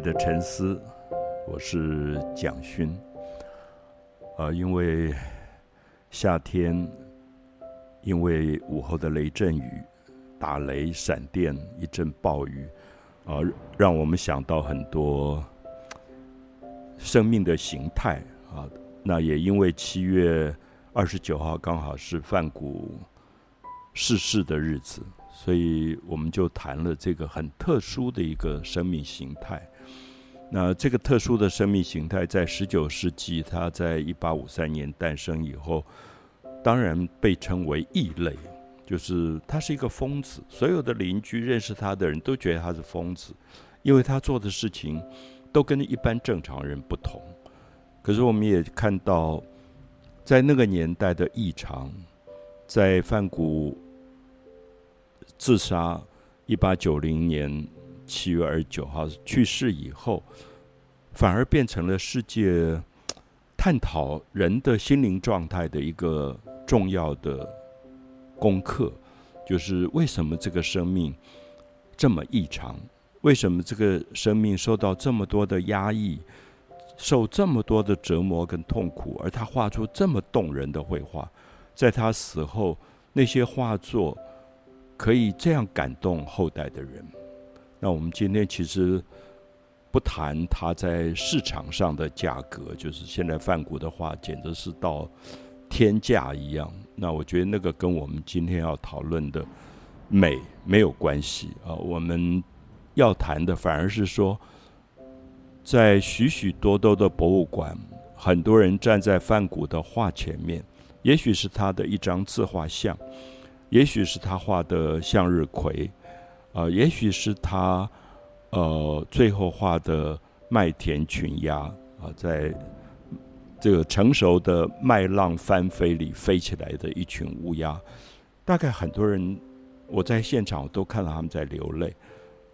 的沉思，我是蒋勋。啊，因为夏天，因为午后的雷阵雨、打雷、闪电、一阵暴雨，啊，让我们想到很多生命的形态啊。那也因为七月二十九号刚好是范谷逝世的日子。所以我们就谈了这个很特殊的一个生命形态。那这个特殊的生命形态，在十九世纪，他在一八五三年诞生以后，当然被称为异类，就是他是一个疯子。所有的邻居认识他的人都觉得他是疯子，因为他做的事情都跟一般正常人不同。可是我们也看到，在那个年代的异常，在梵谷。自杀，一八九零年七月二十九号去世以后，反而变成了世界 探讨人的心灵状态的一个重要的功课，就是为什么这个生命这么异常？为什么这个生命受到这么多的压抑，受这么多的折磨跟痛苦？而他画出这么动人的绘画，在他死后，那些画作。可以这样感动后代的人。那我们今天其实不谈它在市场上的价格，就是现在梵谷的画简直是到天价一样。那我觉得那个跟我们今天要讨论的美没有关系啊。我们要谈的反而是说，在许许多多的博物馆，很多人站在梵谷的画前面，也许是他的一张自画像。也许是他画的向日葵，啊，也许是他，呃，最后画的麦田群鸭啊，在这个成熟的麦浪翻飞里飞起来的一群乌鸦。大概很多人我在现场都看到他们在流泪。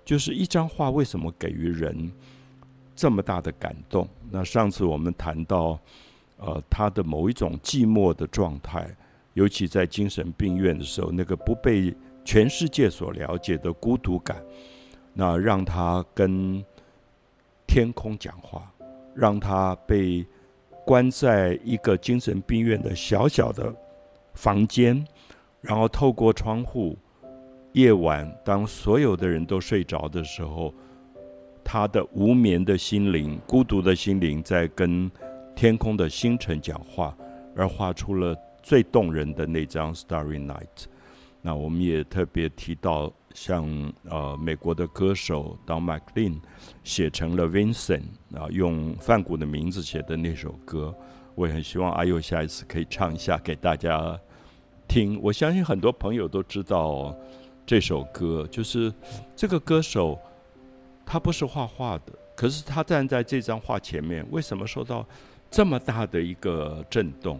就是一张画为什么给予人这么大的感动？那上次我们谈到，呃，他的某一种寂寞的状态。尤其在精神病院的时候，那个不被全世界所了解的孤独感，那让他跟天空讲话，让他被关在一个精神病院的小小的房间，然后透过窗户，夜晚当所有的人都睡着的时候，他的无眠的心灵、孤独的心灵在跟天空的星辰讲话，而画出了。最动人的那张《Starry Night》，那我们也特别提到，像呃美国的歌手 Don McLean 写成了 Vincent 啊，用范谷的名字写的那首歌，我也很希望阿佑下一次可以唱一下给大家听。我相信很多朋友都知道这首歌，就是这个歌手他不是画画的，可是他站在这张画前面，为什么受到这么大的一个震动？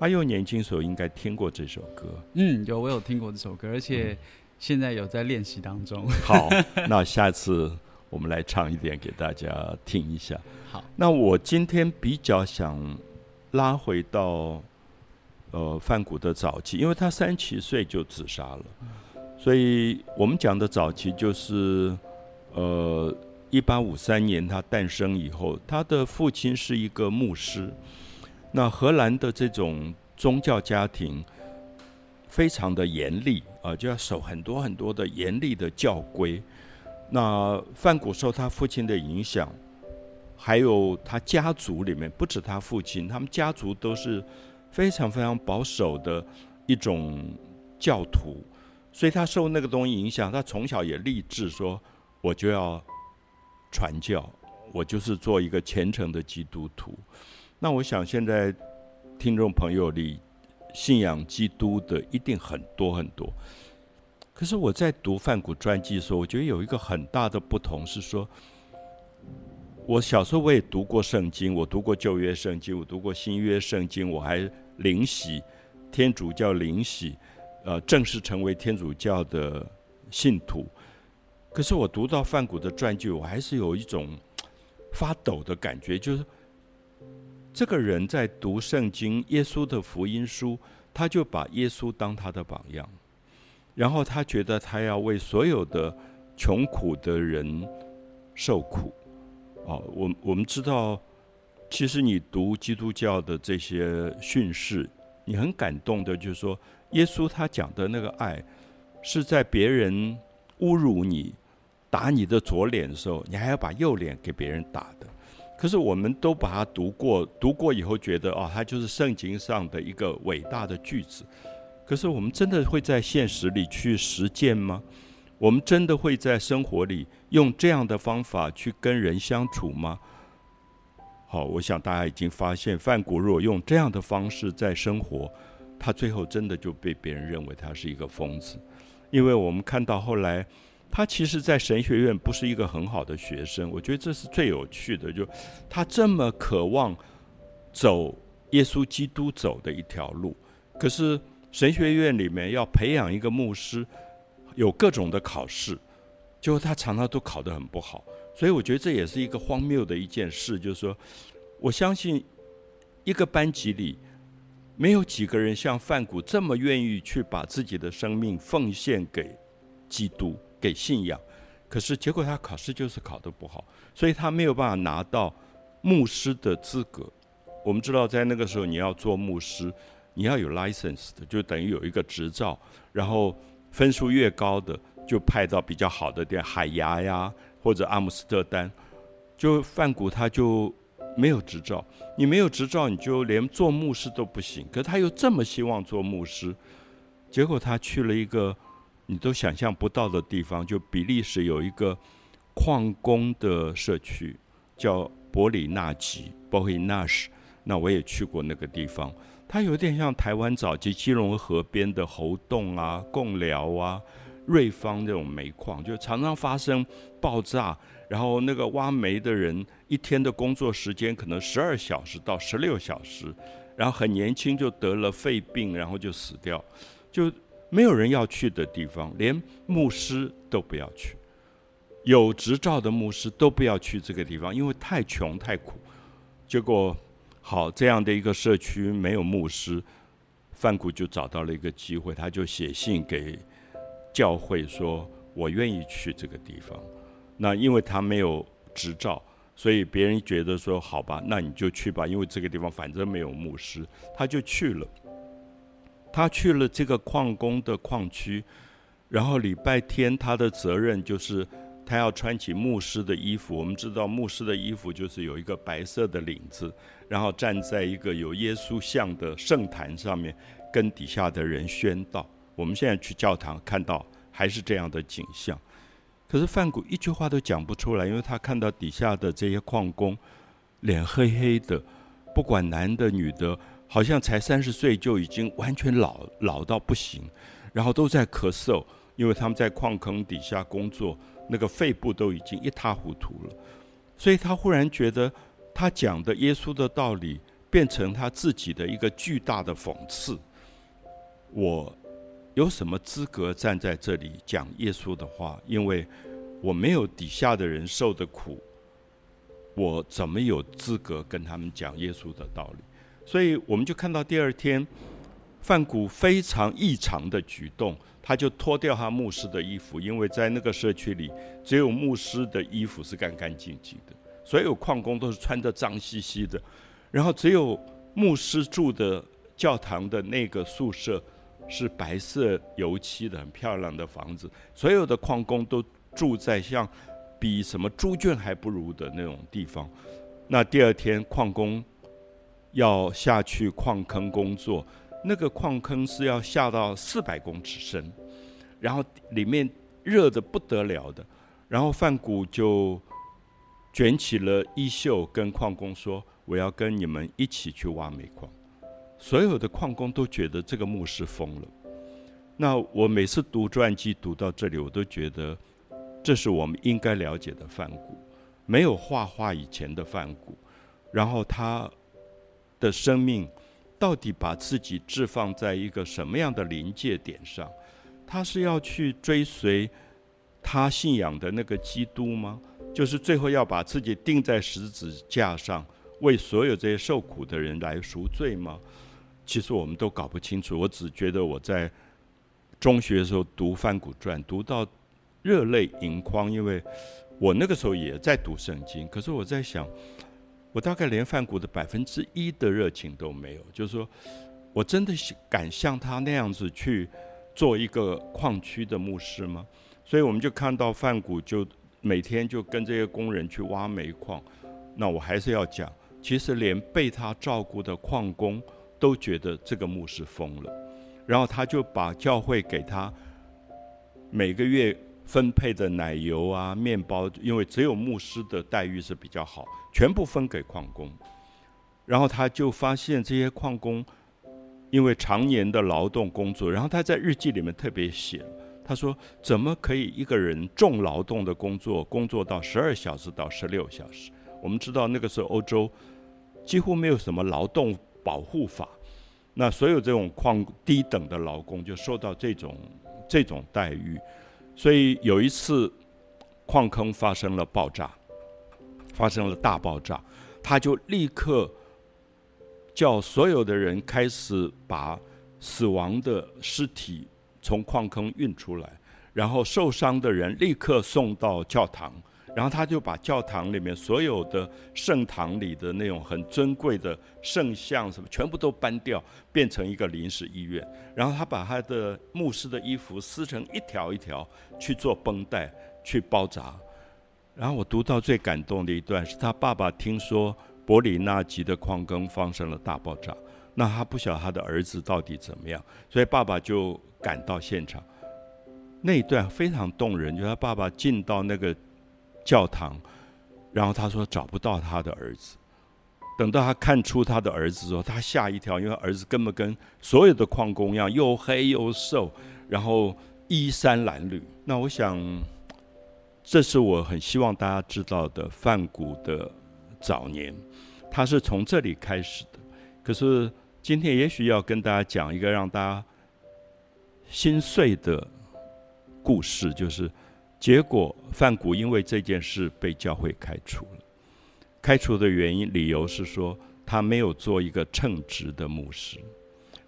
阿佑年轻时候应该听过这首歌。嗯，有，我有听过这首歌，而且现在有在练习当中。好，那下次我们来唱一点给大家听一下。好，那我今天比较想拉回到呃范谷的早期，因为他三七岁就自杀了，所以我们讲的早期就是呃一八五三年他诞生以后，他的父亲是一个牧师。那荷兰的这种宗教家庭非常的严厉啊，就要守很多很多的严厉的教规。那范谷受他父亲的影响，还有他家族里面不止他父亲，他们家族都是非常非常保守的一种教徒，所以他受那个东西影响，他从小也立志说，我就要传教，我就是做一个虔诚的基督徒。那我想，现在听众朋友里信仰基督的一定很多很多。可是我在读范谷传记的时候，我觉得有一个很大的不同是说，我小时候我也读过圣经，我读过旧约圣经，我读过新约圣经，我还灵洗天主教灵洗，呃，正式成为天主教的信徒。可是我读到范谷的传记，我还是有一种发抖的感觉，就是。这个人在读圣经，耶稣的福音书，他就把耶稣当他的榜样，然后他觉得他要为所有的穷苦的人受苦，哦，我我们知道，其实你读基督教的这些训示，你很感动的，就是说，耶稣他讲的那个爱，是在别人侮辱你、打你的左脸的时候，你还要把右脸给别人打的。可是我们都把它读过，读过以后觉得，哦，它就是圣经上的一个伟大的句子。可是我们真的会在现实里去实践吗？我们真的会在生活里用这样的方法去跟人相处吗？好，我想大家已经发现，范谷若用这样的方式在生活，他最后真的就被别人认为他是一个疯子。因为我们看到后来，他其实，在神学院不是一个很好的学生。我觉得这是最有趣的，就他这么渴望走耶稣基督走的一条路，可是。神学院里面要培养一个牧师，有各种的考试，就他常常都考得很不好，所以我觉得这也是一个荒谬的一件事。就是说，我相信一个班级里没有几个人像范谷这么愿意去把自己的生命奉献给基督、给信仰，可是结果他考试就是考得不好，所以他没有办法拿到牧师的资格。我们知道，在那个时候你要做牧师。你要有 license 的，就等于有一个执照，然后分数越高的就派到比较好的店，海牙呀或者阿姆斯特丹。就范谷他就没有执照，你没有执照，你就连做牧师都不行。可他又这么希望做牧师，结果他去了一个你都想象不到的地方，就比利时有一个矿工的社区，叫伯里纳吉 b o h i n a s 那我也去过那个地方。它有点像台湾早期基隆河边的猴洞啊、贡寮啊、瑞芳这种煤矿，就常常发生爆炸，然后那个挖煤的人一天的工作时间可能十二小时到十六小时，然后很年轻就得了肺病，然后就死掉，就没有人要去的地方，连牧师都不要去，有执照的牧师都不要去这个地方，因为太穷太苦，结果。好，这样的一个社区没有牧师，范谷就找到了一个机会，他就写信给教会说：“我愿意去这个地方。”那因为他没有执照，所以别人觉得说：“好吧，那你就去吧。”因为这个地方反正没有牧师，他就去了。他去了这个矿工的矿区，然后礼拜天他的责任就是他要穿起牧师的衣服。我们知道牧师的衣服就是有一个白色的领子。然后站在一个有耶稣像的圣坛上面，跟底下的人宣道。我们现在去教堂看到还是这样的景象。可是范谷一句话都讲不出来，因为他看到底下的这些矿工脸黑黑的，不管男的女的，好像才三十岁就已经完全老老到不行，然后都在咳嗽，因为他们在矿坑底下工作，那个肺部都已经一塌糊涂了。所以他忽然觉得。他讲的耶稣的道理变成他自己的一个巨大的讽刺。我有什么资格站在这里讲耶稣的话？因为我没有底下的人受的苦，我怎么有资格跟他们讲耶稣的道理？所以我们就看到第二天，范谷非常异常的举动，他就脱掉他牧师的衣服，因为在那个社区里，只有牧师的衣服是干干净净的。所有矿工都是穿着脏兮兮的，然后只有牧师住的教堂的那个宿舍是白色油漆的很漂亮的房子。所有的矿工都住在像比什么猪圈还不如的那种地方。那第二天矿工要下去矿坑工作，那个矿坑是要下到四百公尺深，然后里面热的不得了的，然后范谷就。卷起了衣袖，跟矿工说：“我要跟你们一起去挖煤矿。”所有的矿工都觉得这个牧师疯了。那我每次读传记读到这里，我都觉得这是我们应该了解的范谷，没有画画以前的范谷。然后他的生命到底把自己置放在一个什么样的临界点上？他是要去追随他信仰的那个基督吗？就是最后要把自己钉在十字架上，为所有这些受苦的人来赎罪吗？其实我们都搞不清楚。我只觉得我在中学的时候读《翻古传》，读到热泪盈眶，因为我那个时候也在读圣经，可是我在想，我大概连范谷的百分之一的热情都没有，就是说我真的敢像他那样子去做一个矿区的牧师吗？所以我们就看到范谷就每天就跟这些工人去挖煤矿。那我还是要讲，其实连被他照顾的矿工都觉得这个牧师疯了，然后他就把教会给他每个月。分配的奶油啊、面包，因为只有牧师的待遇是比较好，全部分给矿工。然后他就发现这些矿工因为常年的劳动工作，然后他在日记里面特别写，他说：“怎么可以一个人重劳动的工作，工作到十二小时到十六小时？我们知道那个时候欧洲几乎没有什么劳动保护法，那所有这种矿低等的劳工就受到这种这种待遇。”所以有一次，矿坑发生了爆炸，发生了大爆炸，他就立刻叫所有的人开始把死亡的尸体从矿坑运出来，然后受伤的人立刻送到教堂。然后他就把教堂里面所有的圣堂里的那种很尊贵的圣像什么全部都搬掉，变成一个临时医院。然后他把他的牧师的衣服撕成一条一条去做绷带去包扎。然后我读到最感动的一段是他爸爸听说伯里纳吉的矿坑发生了大爆炸，那他不晓得他的儿子到底怎么样，所以爸爸就赶到现场。那一段非常动人，就他爸爸进到那个。教堂，然后他说找不到他的儿子。等到他看出他的儿子之后，他吓一跳，因为儿子根本跟所有的矿工一样，又黑又瘦，然后衣衫褴褛。那我想，这是我很希望大家知道的范谷的早年，他是从这里开始的。可是今天也许要跟大家讲一个让大家心碎的故事，就是。结果，范谷因为这件事被教会开除了。开除的原因、理由是说他没有做一个称职的牧师。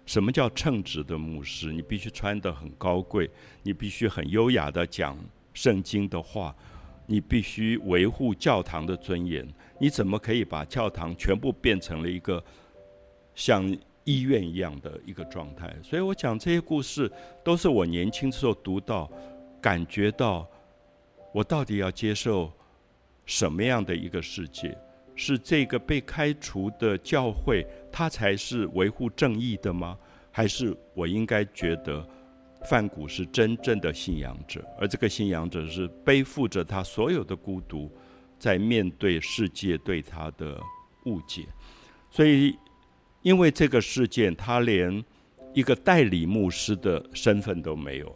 什么叫称职的牧师？你必须穿得很高贵，你必须很优雅的讲圣经的话，你必须维护教堂的尊严。你怎么可以把教堂全部变成了一个像医院一样的一个状态？所以我讲这些故事，都是我年轻时候读到、感觉到。我到底要接受什么样的一个世界？是这个被开除的教会，它才是维护正义的吗？还是我应该觉得范谷是真正的信仰者，而这个信仰者是背负着他所有的孤独，在面对世界对他的误解？所以，因为这个事件，他连一个代理牧师的身份都没有了。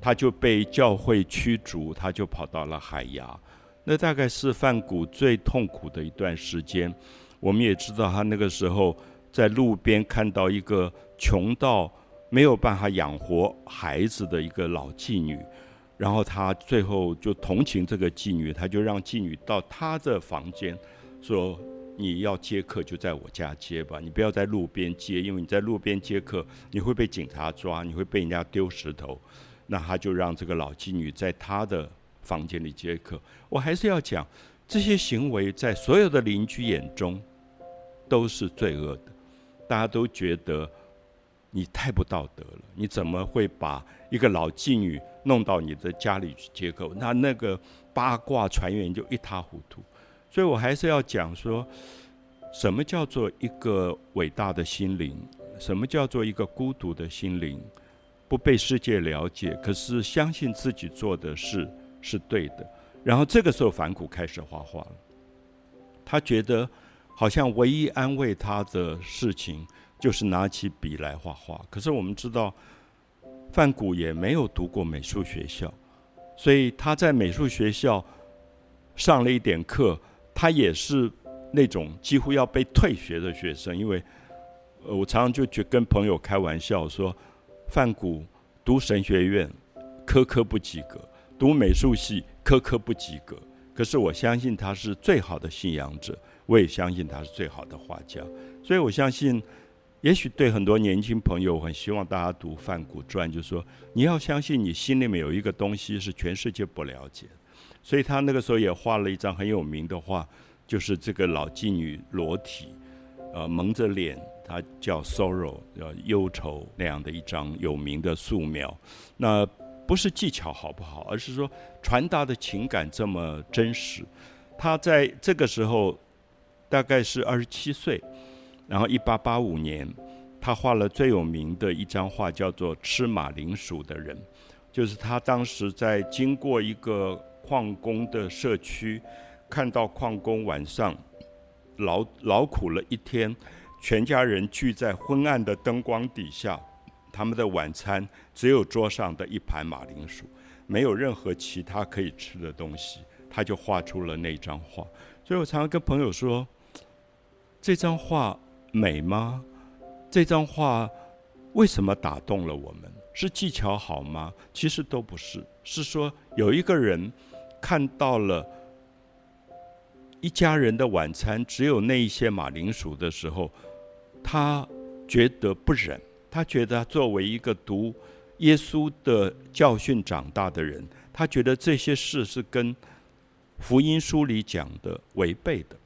他就被教会驱逐，他就跑到了海牙。那大概是范谷最痛苦的一段时间。我们也知道，他那个时候在路边看到一个穷到没有办法养活孩子的一个老妓女，然后他最后就同情这个妓女，他就让妓女到他的房间，说：“你要接客就在我家接吧，你不要在路边接，因为你在路边接客，你会被警察抓，你会被人家丢石头。”那他就让这个老妓女在他的房间里接客。我还是要讲，这些行为在所有的邻居眼中都是罪恶的。大家都觉得你太不道德了，你怎么会把一个老妓女弄到你的家里去接客？那那个八卦传言就一塌糊涂。所以我还是要讲说，什么叫做一个伟大的心灵？什么叫做一个孤独的心灵？不被世界了解，可是相信自己做的事是对的。然后这个时候，反骨开始画画了。他觉得好像唯一安慰他的事情就是拿起笔来画画。可是我们知道，范谷也没有读过美术学校，所以他在美术学校上了一点课，他也是那种几乎要被退学的学生。因为，呃，我常常就去跟朋友开玩笑说。范谷读神学院，科科不及格；读美术系，科科不及格。可是我相信他是最好的信仰者，我也相信他是最好的画家。所以我相信，也许对很多年轻朋友，我很希望大家读范古传，就是说你要相信你心里面有一个东西是全世界不了解，所以他那个时候也画了一张很有名的画，就是这个老妓女裸体，呃，蒙着脸，他叫 sorrow，呃，忧愁那样的一张有名的素描。那不是技巧好不好，而是说传达的情感这么真实。他在这个时候大概是二十七岁，然后一八八五年，他画了最有名的一张画，叫做《吃马铃薯的人》，就是他当时在经过一个矿工的社区，看到矿工晚上劳劳苦了一天，全家人聚在昏暗的灯光底下。他们的晚餐只有桌上的一盘马铃薯，没有任何其他可以吃的东西，他就画出了那张画。所以我常常跟朋友说：“这张画美吗？这张画为什么打动了我们？是技巧好吗？其实都不是，是说有一个人看到了一家人的晚餐只有那一些马铃薯的时候，他觉得不忍。”他觉得，作为一个读耶稣的教训长大的人，他觉得这些事是跟福音书里讲的违背的。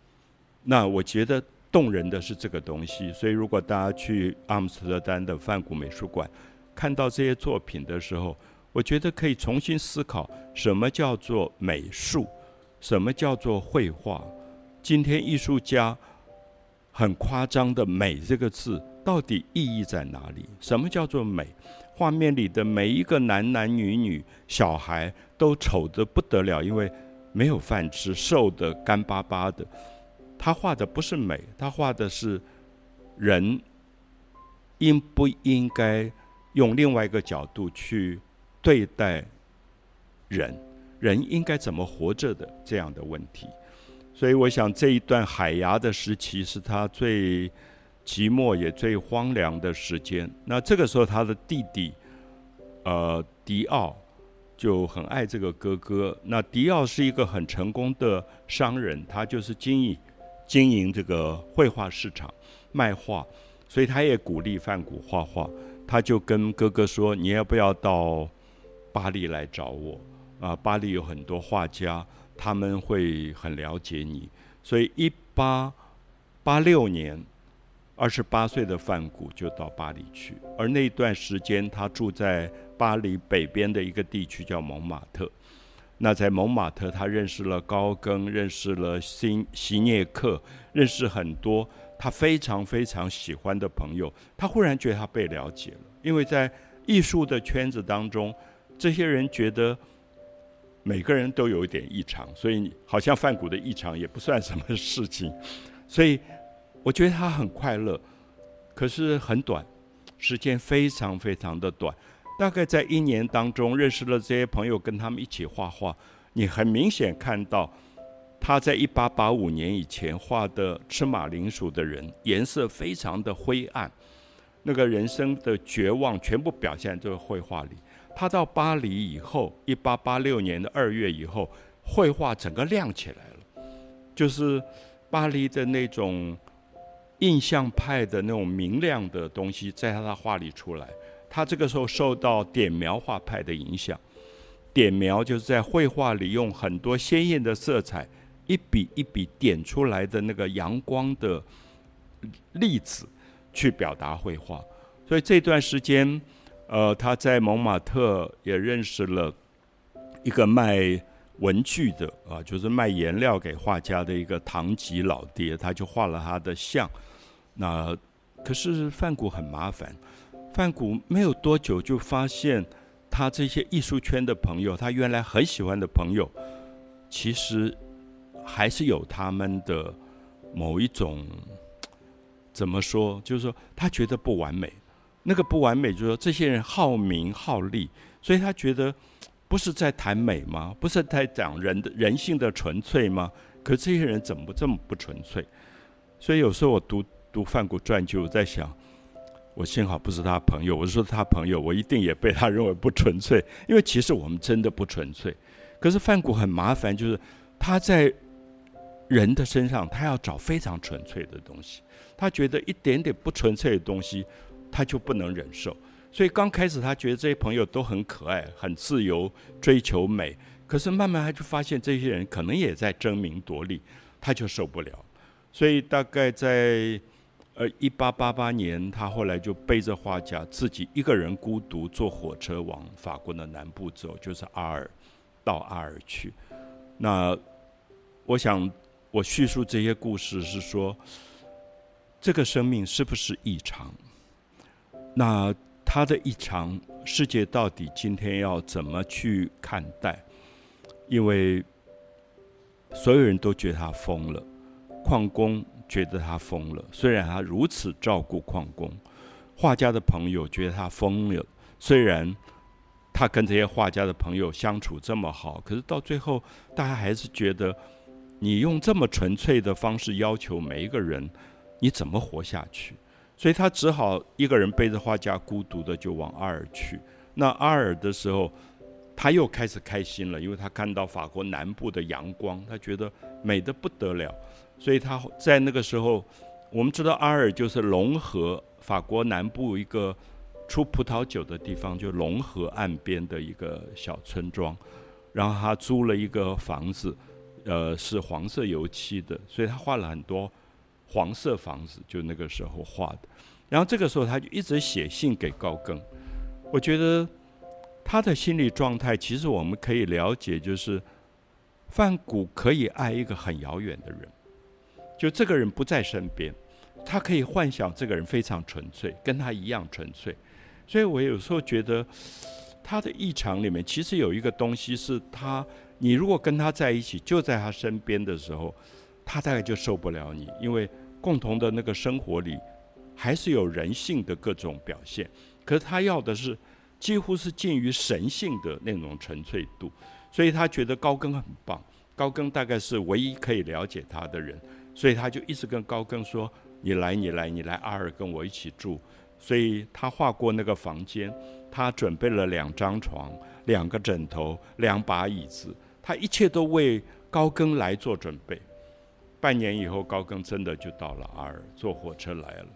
那我觉得动人的是这个东西。所以，如果大家去阿姆斯特丹的梵谷美术馆看到这些作品的时候，我觉得可以重新思考什么叫做美术，什么叫做绘画。今天艺术家很夸张的“美”这个字。到底意义在哪里？什么叫做美？画面里的每一个男男女女、小孩都丑得不得了，因为没有饭吃，瘦得干巴巴的。他画的不是美，他画的是人应不应该用另外一个角度去对待人，人应该怎么活着的这样的问题。所以，我想这一段海牙的时期是他最。寂寞也最荒凉的时间。那这个时候，他的弟弟，呃，迪奥就很爱这个哥哥。那迪奥是一个很成功的商人，他就是经营经营这个绘画市场，卖画，所以他也鼓励范古画画。他就跟哥哥说：“你要不要到巴黎来找我？啊，巴黎有很多画家，他们会很了解你。”所以，一八八六年。二十八岁的范谷就到巴黎去，而那段时间他住在巴黎北边的一个地区叫蒙马特。那在蒙马特，他认识了高更，认识了辛希涅克，认识很多他非常非常喜欢的朋友。他忽然觉得他被了解了，因为在艺术的圈子当中，这些人觉得每个人都有一点异常，所以好像范谷的异常也不算什么事情，所以。我觉得他很快乐，可是很短，时间非常非常的短。大概在一年当中认识了这些朋友，跟他们一起画画。你很明显看到他在一八八五年以前画的吃马铃薯的人，颜色非常的灰暗，那个人生的绝望全部表现在这个绘画里。他到巴黎以后，一八八六年的二月以后，绘画整个亮起来了，就是巴黎的那种。印象派的那种明亮的东西，在他的画里出来。他这个时候受到点描画派的影响，点描就是在绘画里用很多鲜艳的色彩，一笔一笔点出来的那个阳光的粒子，去表达绘画。所以这段时间，呃，他在蒙马特也认识了一个卖文具的啊，就是卖颜料给画家的一个唐吉老爹，他就画了他的像。那可是范谷很麻烦，范谷没有多久就发现，他这些艺术圈的朋友，他原来很喜欢的朋友，其实还是有他们的某一种怎么说，就是说他觉得不完美。那个不完美，就是说这些人好名好利，所以他觉得不是在谈美吗？不是在讲人的人性的纯粹吗？可这些人怎么这么不纯粹？所以有时候我读。读范谷传就，在想，我幸好不是他朋友。我是说他朋友，我一定也被他认为不纯粹。因为其实我们真的不纯粹。可是范谷很麻烦，就是他在人的身上，他要找非常纯粹的东西。他觉得一点点不纯粹的东西，他就不能忍受。所以刚开始他觉得这些朋友都很可爱、很自由、追求美。可是慢慢他就发现这些人可能也在争名夺利，他就受不了。所以大概在而一八八八年，他后来就背着画架，自己一个人孤独坐火车往法国的南部走，就是阿尔到阿尔去。那我想我叙述这些故事是说，这个生命是不是异常？那他的异常，世界到底今天要怎么去看待？因为所有人都觉得他疯了，矿工觉得他疯了。虽然他如此照顾矿工，画家的朋友觉得他疯了。虽然他跟这些画家的朋友相处这么好，可是到最后，大家还是觉得你用这么纯粹的方式要求每一个人，你怎么活下去？所以他只好一个人背着画架，孤独的就往阿尔去。那阿尔的时候。他又开始开心了，因为他看到法国南部的阳光，他觉得美得不得了。所以他在那个时候，我们知道阿尔就是龙河，法国南部一个出葡萄酒的地方，就龙河岸边的一个小村庄。然后他租了一个房子，呃，是黄色油漆的，所以他画了很多黄色房子，就那个时候画的。然后这个时候他就一直写信给高更，我觉得。他的心理状态，其实我们可以了解，就是范谷可以爱一个很遥远的人，就这个人不在身边，他可以幻想这个人非常纯粹，跟他一样纯粹。所以我有时候觉得，他的异常里面其实有一个东西是他，你如果跟他在一起，就在他身边的时候，他大概就受不了你，因为共同的那个生活里还是有人性的各种表现，可是他要的是。几乎是近于神性的那种纯粹度，所以他觉得高更很棒。高更大概是唯一可以了解他的人，所以他就一直跟高更说：“你来，你来，你来阿尔跟我一起住。”所以他画过那个房间，他准备了两张床、两个枕头、两把椅子，他一切都为高更来做准备。半年以后，高更真的就到了阿尔，坐火车来了。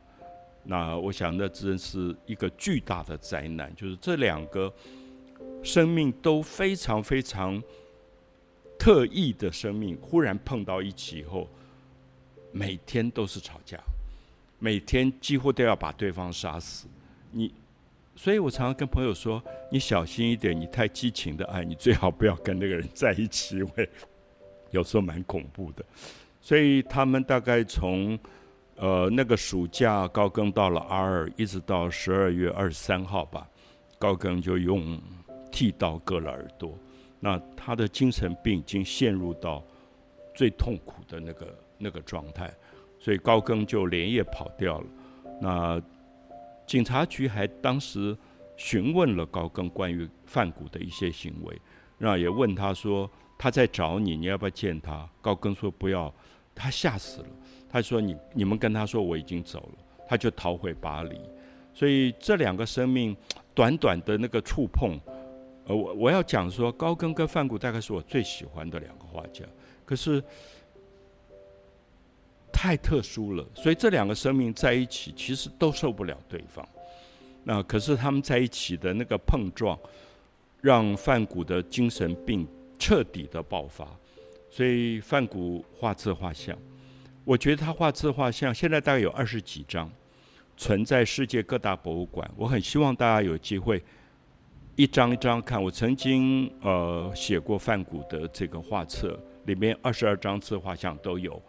那我想，那真是一个巨大的灾难，就是这两个生命都非常非常特异的生命，忽然碰到一起以后，每天都是吵架，每天几乎都要把对方杀死。你，所以我常常跟朋友说：“你小心一点，你太激情的爱，你最好不要跟那个人在一起，因为 有时候蛮恐怖的。”所以他们大概从。呃，那个暑假，高更到了阿尔，一直到十二月二十三号吧，高更就用剃刀割了耳朵。那他的精神病已经陷入到最痛苦的那个那个状态，所以高更就连夜跑掉了。那警察局还当时询问了高更关于范谷的一些行为，那也问他说他在找你，你要不要见他？高更说不要，他吓死了。他说：“你你们跟他说我已经走了，他就逃回巴黎。所以这两个生命短短的那个触碰，呃，我我要讲说，高更跟范谷大概是我最喜欢的两个画家，可是太特殊了。所以这两个生命在一起，其实都受不了对方。那可是他们在一起的那个碰撞，让范谷的精神病彻底的爆发。所以范谷画自画像。”我觉得他画自画像，现在大概有二十几张，存在世界各大博物馆。我很希望大家有机会一张一张看。我曾经呃写过范谷的这个画册，里面二十二张自画像都有。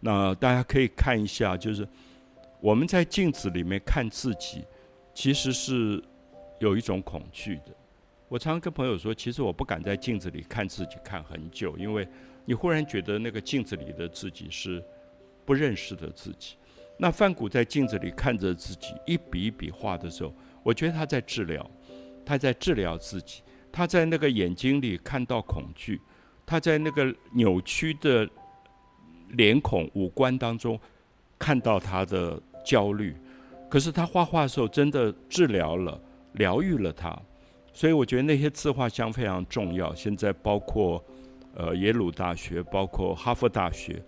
那大家可以看一下，就是我们在镜子里面看自己，其实是有一种恐惧的。我常常跟朋友说，其实我不敢在镜子里看自己看很久，因为你忽然觉得那个镜子里的自己是。不认识的自己，那范谷在镜子里看着自己一笔一笔画的时候，我觉得他在治疗，他在治疗自己，他在那个眼睛里看到恐惧，他在那个扭曲的脸孔五官当中看到他的焦虑，可是他画画的时候真的治疗了，疗愈了他，所以我觉得那些自画像非常重要。现在包括呃耶鲁大学，包括哈佛大学。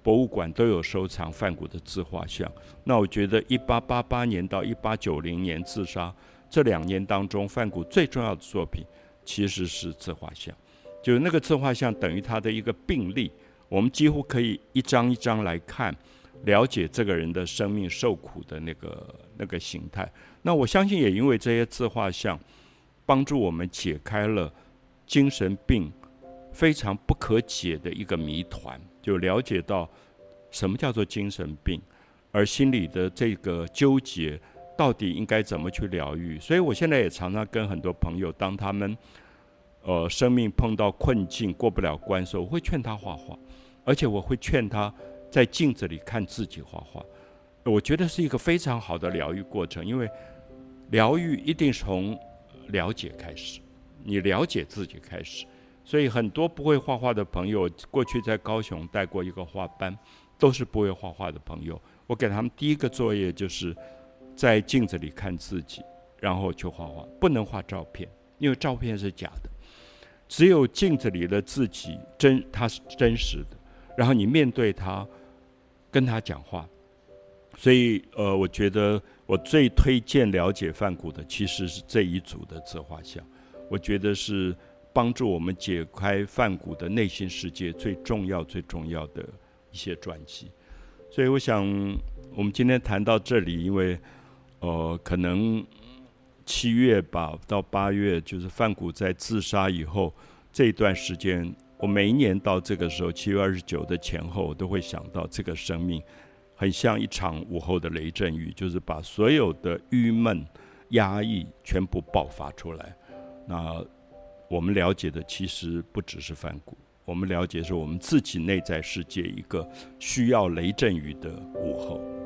博物馆都有收藏梵谷的自画像。那我觉得，一八八八年到一八九零年自杀这两年当中，梵谷最重要的作品其实是自画像。就是那个自画像等于他的一个病例，我们几乎可以一张一张来看，了解这个人的生命受苦的那个那个形态。那我相信也因为这些自画像，帮助我们解开了精神病非常不可解的一个谜团，就了解到什么叫做精神病，而心里的这个纠结到底应该怎么去疗愈。所以我现在也常常跟很多朋友，当他们呃生命碰到困境过不了关的时候，我会劝他画画，而且我会劝他在镜子里看自己画画。我觉得是一个非常好的疗愈过程，因为疗愈一定从了解开始，你了解自己开始。所以很多不会画画的朋友，过去在高雄带过一个画班，都是不会画画的朋友。我给他们第一个作业就是在镜子里看自己，然后去画画，不能画照片，因为照片是假的。只有镜子里的自己真，它是真实的。然后你面对他，跟他讲话。所以，呃，我觉得我最推荐了解范谷的，其实是这一组的自画像。我觉得是帮助我们解开范谷的内心世界最重要、最重要的一些传记。所以，我想我们今天谈到这里，因为，呃，可能七月吧到八月，就是范谷在自杀以后这一段时间，我每一年到这个时候，七月二十九的前后，我都会想到这个生命。很像一场午后的雷阵雨，就是把所有的郁闷、压抑全部爆发出来。那我们了解的其实不只是梵谷，我们了解是我们自己内在世界一个需要雷阵雨的午后。